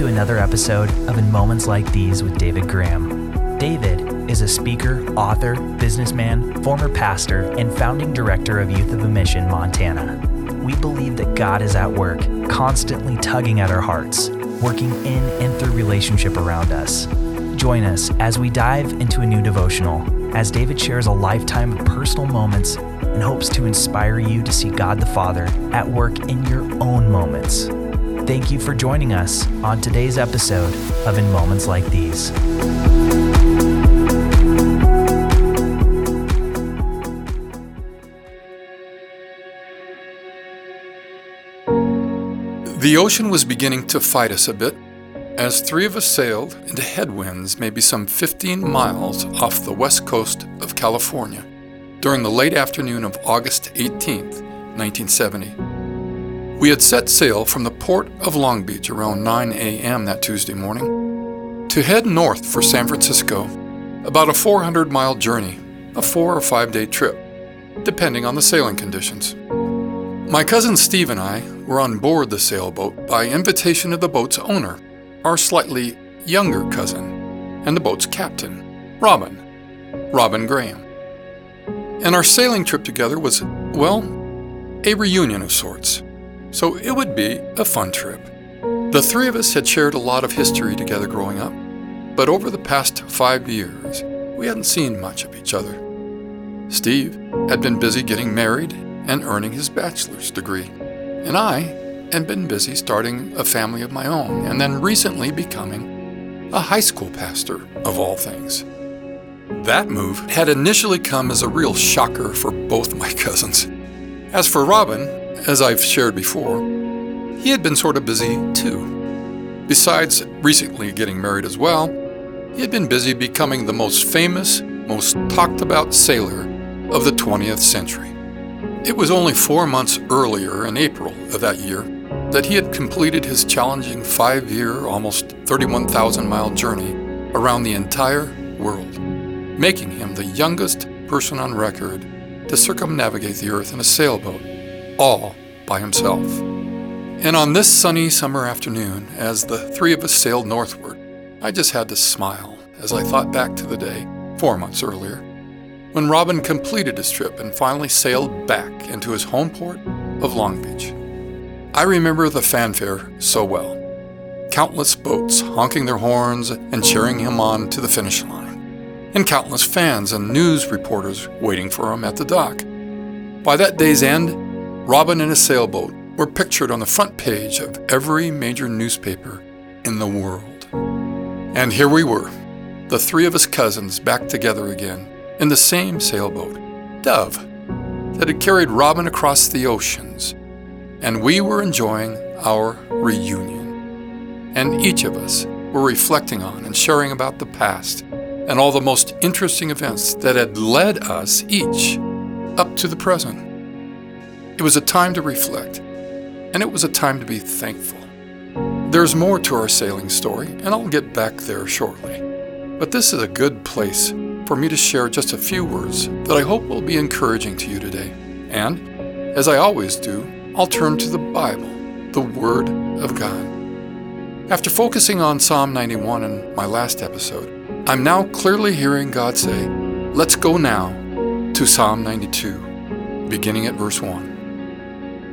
to another episode of In Moments Like These with David Graham. David is a speaker, author, businessman, former pastor, and founding director of Youth With A Mission, Montana. We believe that God is at work, constantly tugging at our hearts, working in and through relationship around us. Join us as we dive into a new devotional, as David shares a lifetime of personal moments and hopes to inspire you to see God the Father at work in your own moments. Thank you for joining us on today's episode of In Moments Like These. The ocean was beginning to fight us a bit as three of us sailed into headwinds maybe some 15 miles off the west coast of California during the late afternoon of August 18, 1970. We had set sail from the port of Long Beach around 9 a.m. that Tuesday morning to head north for San Francisco, about a 400 mile journey, a four or five day trip, depending on the sailing conditions. My cousin Steve and I were on board the sailboat by invitation of the boat's owner, our slightly younger cousin, and the boat's captain, Robin, Robin Graham. And our sailing trip together was, well, a reunion of sorts. So it would be a fun trip. The three of us had shared a lot of history together growing up, but over the past five years, we hadn't seen much of each other. Steve had been busy getting married and earning his bachelor's degree. And I had been busy starting a family of my own and then recently becoming a high school pastor, of all things. That move had initially come as a real shocker for both my cousins. As for Robin, as I've shared before, he had been sort of busy too. Besides recently getting married as well, he had been busy becoming the most famous, most talked about sailor of the 20th century. It was only four months earlier, in April of that year, that he had completed his challenging five year, almost 31,000 mile journey around the entire world, making him the youngest person on record to circumnavigate the earth in a sailboat, all by himself. And on this sunny summer afternoon, as the three of us sailed northward, I just had to smile as I thought back to the day, four months earlier, when Robin completed his trip and finally sailed back into his home port of Long Beach. I remember the fanfare so well. Countless boats honking their horns and cheering him on to the finish line, and countless fans and news reporters waiting for him at the dock. By that day's end, Robin and his sailboat were pictured on the front page of every major newspaper in the world. And here we were, the three of us cousins back together again in the same sailboat, Dove, that had carried Robin across the oceans, and we were enjoying our reunion. And each of us were reflecting on and sharing about the past and all the most interesting events that had led us each up to the present. It was a time to reflect, and it was a time to be thankful. There's more to our sailing story, and I'll get back there shortly. But this is a good place for me to share just a few words that I hope will be encouraging to you today. And, as I always do, I'll turn to the Bible, the Word of God. After focusing on Psalm 91 in my last episode, I'm now clearly hearing God say, Let's go now to Psalm 92, beginning at verse 1.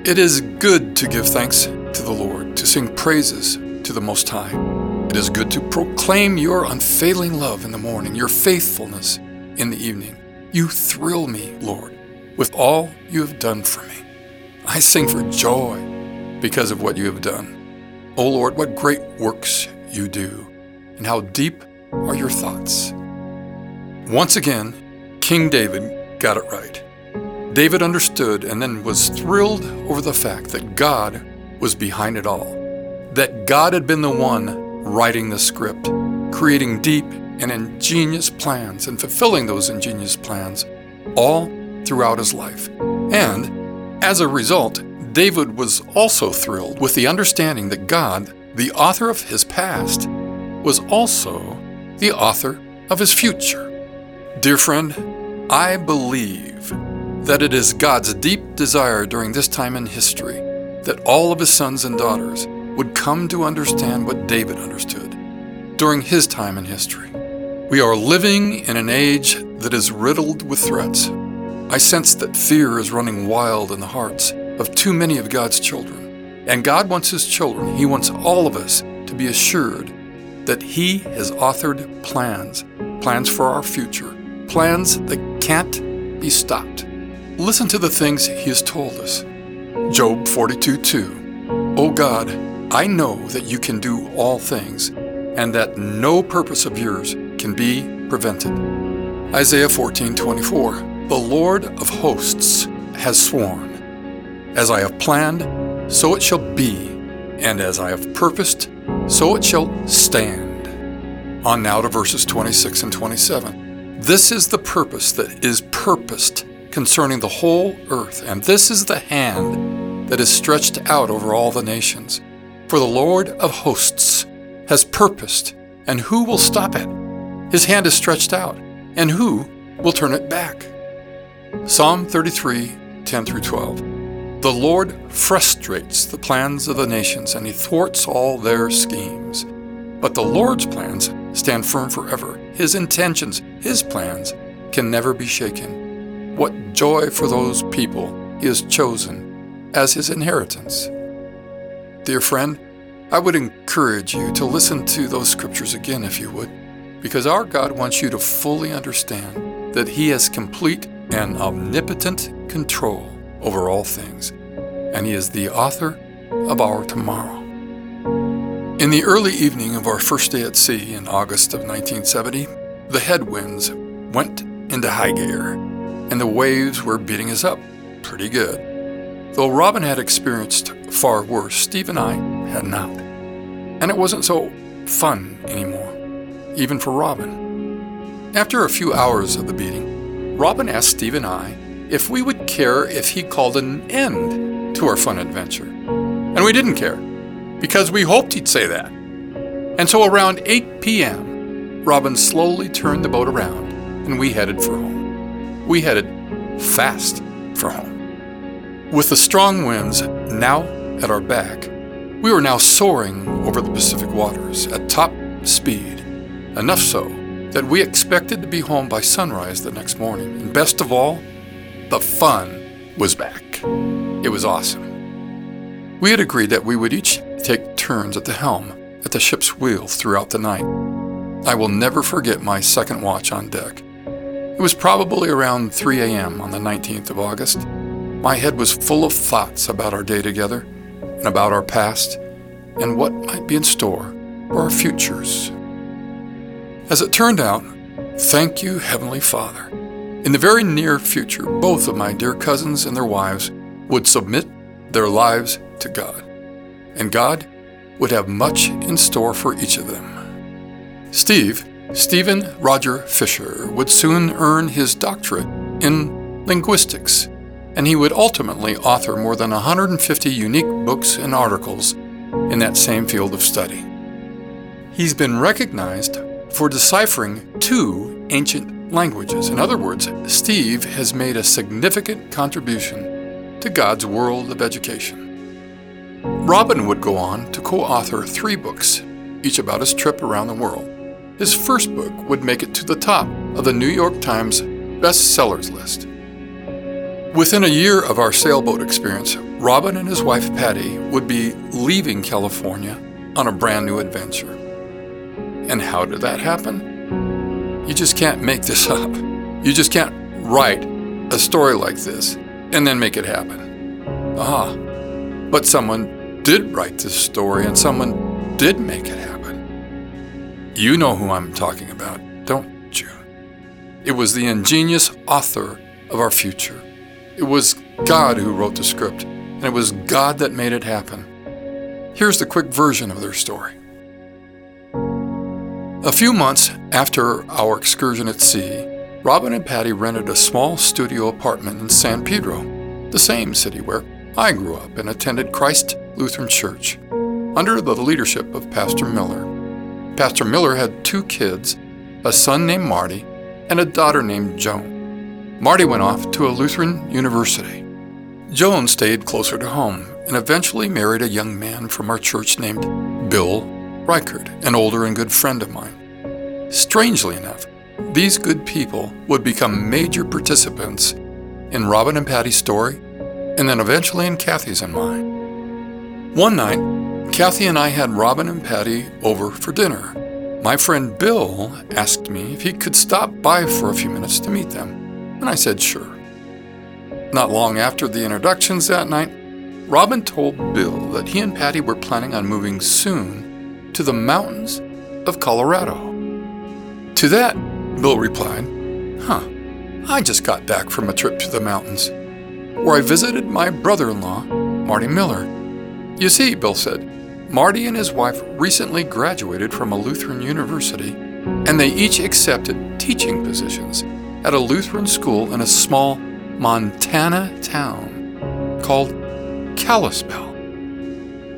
It is good to give thanks to the Lord, to sing praises to the Most High it is good to proclaim your unfailing love in the morning, your faithfulness in the evening. You thrill me, Lord, with all you have done for me. I sing for joy because of what you have done. O oh Lord, what great works you do, and how deep are your thoughts. Once again, King David got it right. David understood and then was thrilled over the fact that God was behind it all, that God had been the one writing the script, creating deep and ingenious plans and fulfilling those ingenious plans all throughout his life. And as a result, David was also thrilled with the understanding that God, the author of his past, was also the author of his future. Dear friend, I believe that it is God's deep desire during this time in history that all of his sons and daughters would come to understand what David understood during his time in history. We are living in an age that is riddled with threats. I sense that fear is running wild in the hearts of too many of God's children. And God wants His children, He wants all of us to be assured that He has authored plans, plans for our future, plans that can't be stopped. Listen to the things He has told us. Job 42 2. O God, I know that you can do all things, and that no purpose of yours can be prevented. Isaiah 14 24. The Lord of hosts has sworn, As I have planned, so it shall be, and as I have purposed, so it shall stand. On now to verses 26 and 27. This is the purpose that is purposed concerning the whole earth, and this is the hand that is stretched out over all the nations. For the Lord of hosts has purposed, and who will stop it? His hand is stretched out, and who will turn it back? Psalm 33 10 through 12. The Lord frustrates the plans of the nations, and he thwarts all their schemes. But the Lord's plans stand firm forever. His intentions, his plans, can never be shaken. What joy for those people he has chosen as his inheritance. Dear friend, I would encourage you to listen to those scriptures again if you would, because our God wants you to fully understand that He has complete and omnipotent control over all things, and He is the author of our tomorrow. In the early evening of our first day at sea in August of 1970, the headwinds went into high gear, and the waves were beating us up pretty good. Though Robin had experienced far worse, Steve and I had not. And it wasn't so fun anymore, even for Robin. After a few hours of the beating, Robin asked Steve and I if we would care if he called an end to our fun adventure. And we didn't care, because we hoped he'd say that. And so around 8 p.m., Robin slowly turned the boat around, and we headed for home. We headed fast for home. With the strong winds now at our back, we were now soaring over the Pacific waters at top speed, enough so that we expected to be home by sunrise the next morning. And best of all, the fun was back. It was awesome. We had agreed that we would each take turns at the helm at the ship's wheel throughout the night. I will never forget my second watch on deck. It was probably around 3 a.m. on the 19th of August. My head was full of thoughts about our day together and about our past and what might be in store for our futures. As it turned out, thank you, Heavenly Father. In the very near future, both of my dear cousins and their wives would submit their lives to God, and God would have much in store for each of them. Steve, Steven Roger Fischer, would soon earn his doctorate in linguistics and he would ultimately author more than 150 unique books and articles in that same field of study. He's been recognized for deciphering two ancient languages. In other words, Steve has made a significant contribution to God's world of education. Robin would go on to co author three books, each about his trip around the world. His first book would make it to the top of the New York Times bestsellers list. Within a year of our sailboat experience, Robin and his wife Patty would be leaving California on a brand new adventure. And how did that happen? You just can't make this up. You just can't write a story like this and then make it happen. Ah, but someone did write this story and someone did make it happen. You know who I'm talking about, don't you? It was the ingenious author of our future. It was God who wrote the script, and it was God that made it happen. Here's the quick version of their story. A few months after our excursion at sea, Robin and Patty rented a small studio apartment in San Pedro, the same city where I grew up and attended Christ Lutheran Church, under the leadership of Pastor Miller. Pastor Miller had two kids, a son named Marty and a daughter named Joan. Marty went off to a Lutheran university. Joan stayed closer to home, and eventually married a young man from our church named Bill Reichard, an older and good friend of mine. Strangely enough, these good people would become major participants in Robin and Patty's story, and then eventually in Kathy's and mine. One night, Kathy and I had Robin and Patty over for dinner. My friend Bill asked me if he could stop by for a few minutes to meet them, and I said sure. Not long after the introductions that night, Robin told Bill that he and Patty were planning on moving soon to the mountains of Colorado. To that, Bill replied, Huh, I just got back from a trip to the mountains, where I visited my brother in law, Marty Miller. You see, Bill said, Marty and his wife recently graduated from a Lutheran university, and they each accepted teaching positions at a Lutheran school in a small Montana town called Kalispell.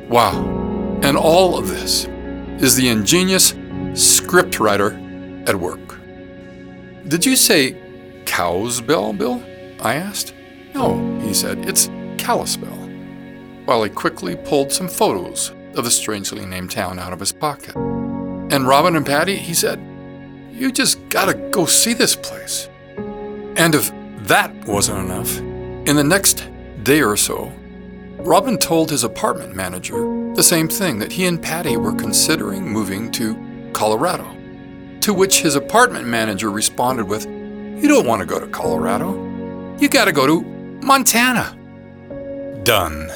Wow, and all of this is the ingenious scriptwriter at work. Did you say Cowsbell, Bill? I asked. No, he said, it's Kalispell, while he quickly pulled some photos of the strangely named town out of his pocket. And Robin and Patty, he said, you just gotta go see this place. And if that wasn't enough, in the next day or so, Robin told his apartment manager the same thing that he and Patty were considering moving to Colorado. To which his apartment manager responded with, You don't want to go to Colorado. You got to go to Montana. Done.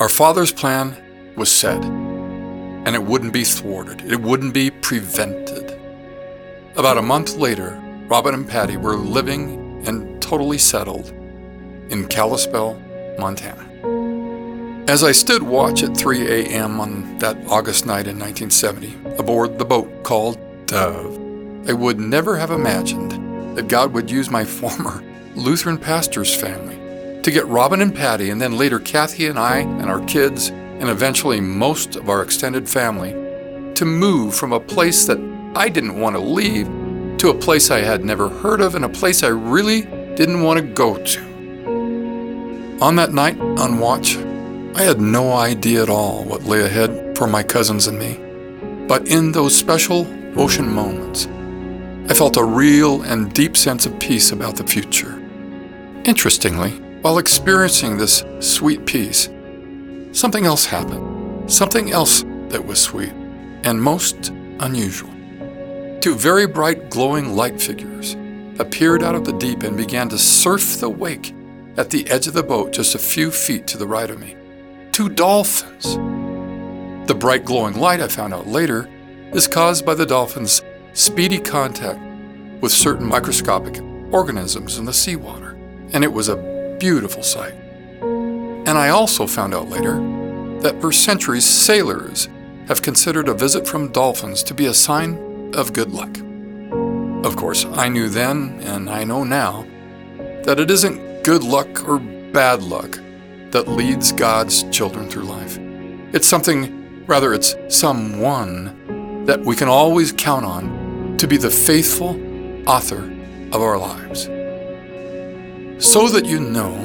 Our father's plan was said, and it wouldn't be thwarted, it wouldn't be prevented. About a month later, Robin and Patty were living and totally settled in Kalispell, Montana. As I stood watch at 3 a.m. on that August night in 1970, aboard the boat called Dove, I would never have imagined that God would use my former Lutheran pastor's family to get Robin and Patty, and then later Kathy and I and our kids, and eventually most of our extended family, to move from a place that I didn't want to leave to a place I had never heard of and a place I really didn't want to go to. On that night on watch, I had no idea at all what lay ahead for my cousins and me. But in those special ocean moments, I felt a real and deep sense of peace about the future. Interestingly, while experiencing this sweet peace, something else happened. Something else that was sweet and most unusual. Two very bright, glowing light figures appeared out of the deep and began to surf the wake at the edge of the boat just a few feet to the right of me two dolphins. The bright glowing light, I found out later, is caused by the dolphins' speedy contact with certain microscopic organisms in the seawater, and it was a beautiful sight. And I also found out later that for centuries sailors have considered a visit from dolphins to be a sign of good luck. Of course, I knew then, and I know now, that it isn't good luck or bad luck that leads God's children through life. It's something, rather, it's someone that we can always count on to be the faithful author of our lives. So that you know,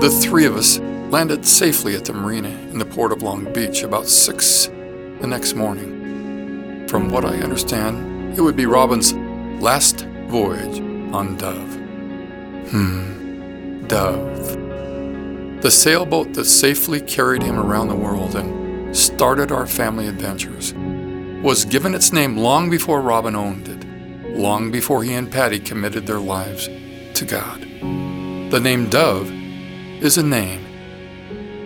the three of us landed safely at the marina in the port of Long Beach about 6 the next morning. From what I understand, it would be Robin's last voyage on Dove. Hmm, Dove the sailboat that safely carried him around the world and started our family adventures, was given its name long before Robin owned it, long before he and Patty committed their lives to God. The name Dove is a name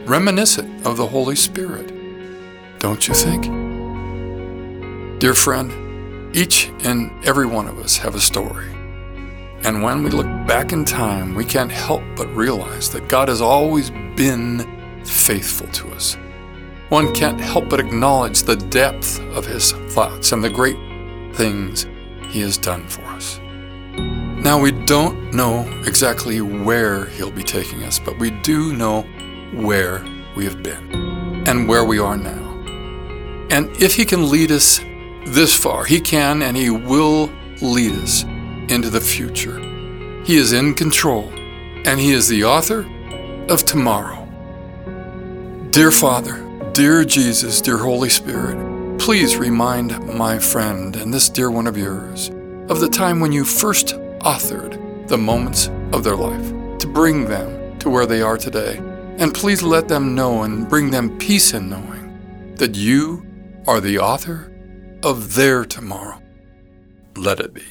reminiscent of the Holy Spirit, don't you think? Dear friend, each and every one of us have a story. And when we look back in time, we can't help but realize that God has always been faithful to us. One can't help but acknowledge the depth of His thoughts and the great things He has done for us. Now, we don't know exactly where He'll be taking us, but we do know where we have been and where we are now. And if He can lead us this far, He can and He will lead us into the future. He is in control, and He is the author of tomorrow. Dear Father, dear Jesus, dear Holy Spirit, please remind my friend and this dear one of yours of the time when you first authored the moments of their life to bring them to where they are today. And please let them know and bring them peace in knowing that you are the author of their tomorrow. Let it be.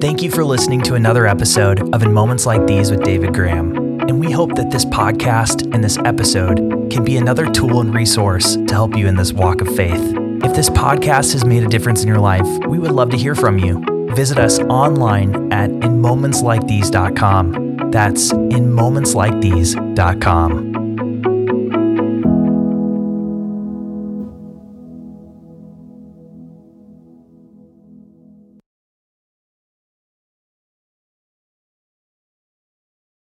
Thank you for listening to another episode of In Moments Like These with David Graham. And we hope that this podcast and this episode can be another tool and resource to help you in this walk of faith. If this podcast has made a difference in your life, we would love to hear from you. Visit us online at inmomentslikethese.com. That's inmomentslikethese.com.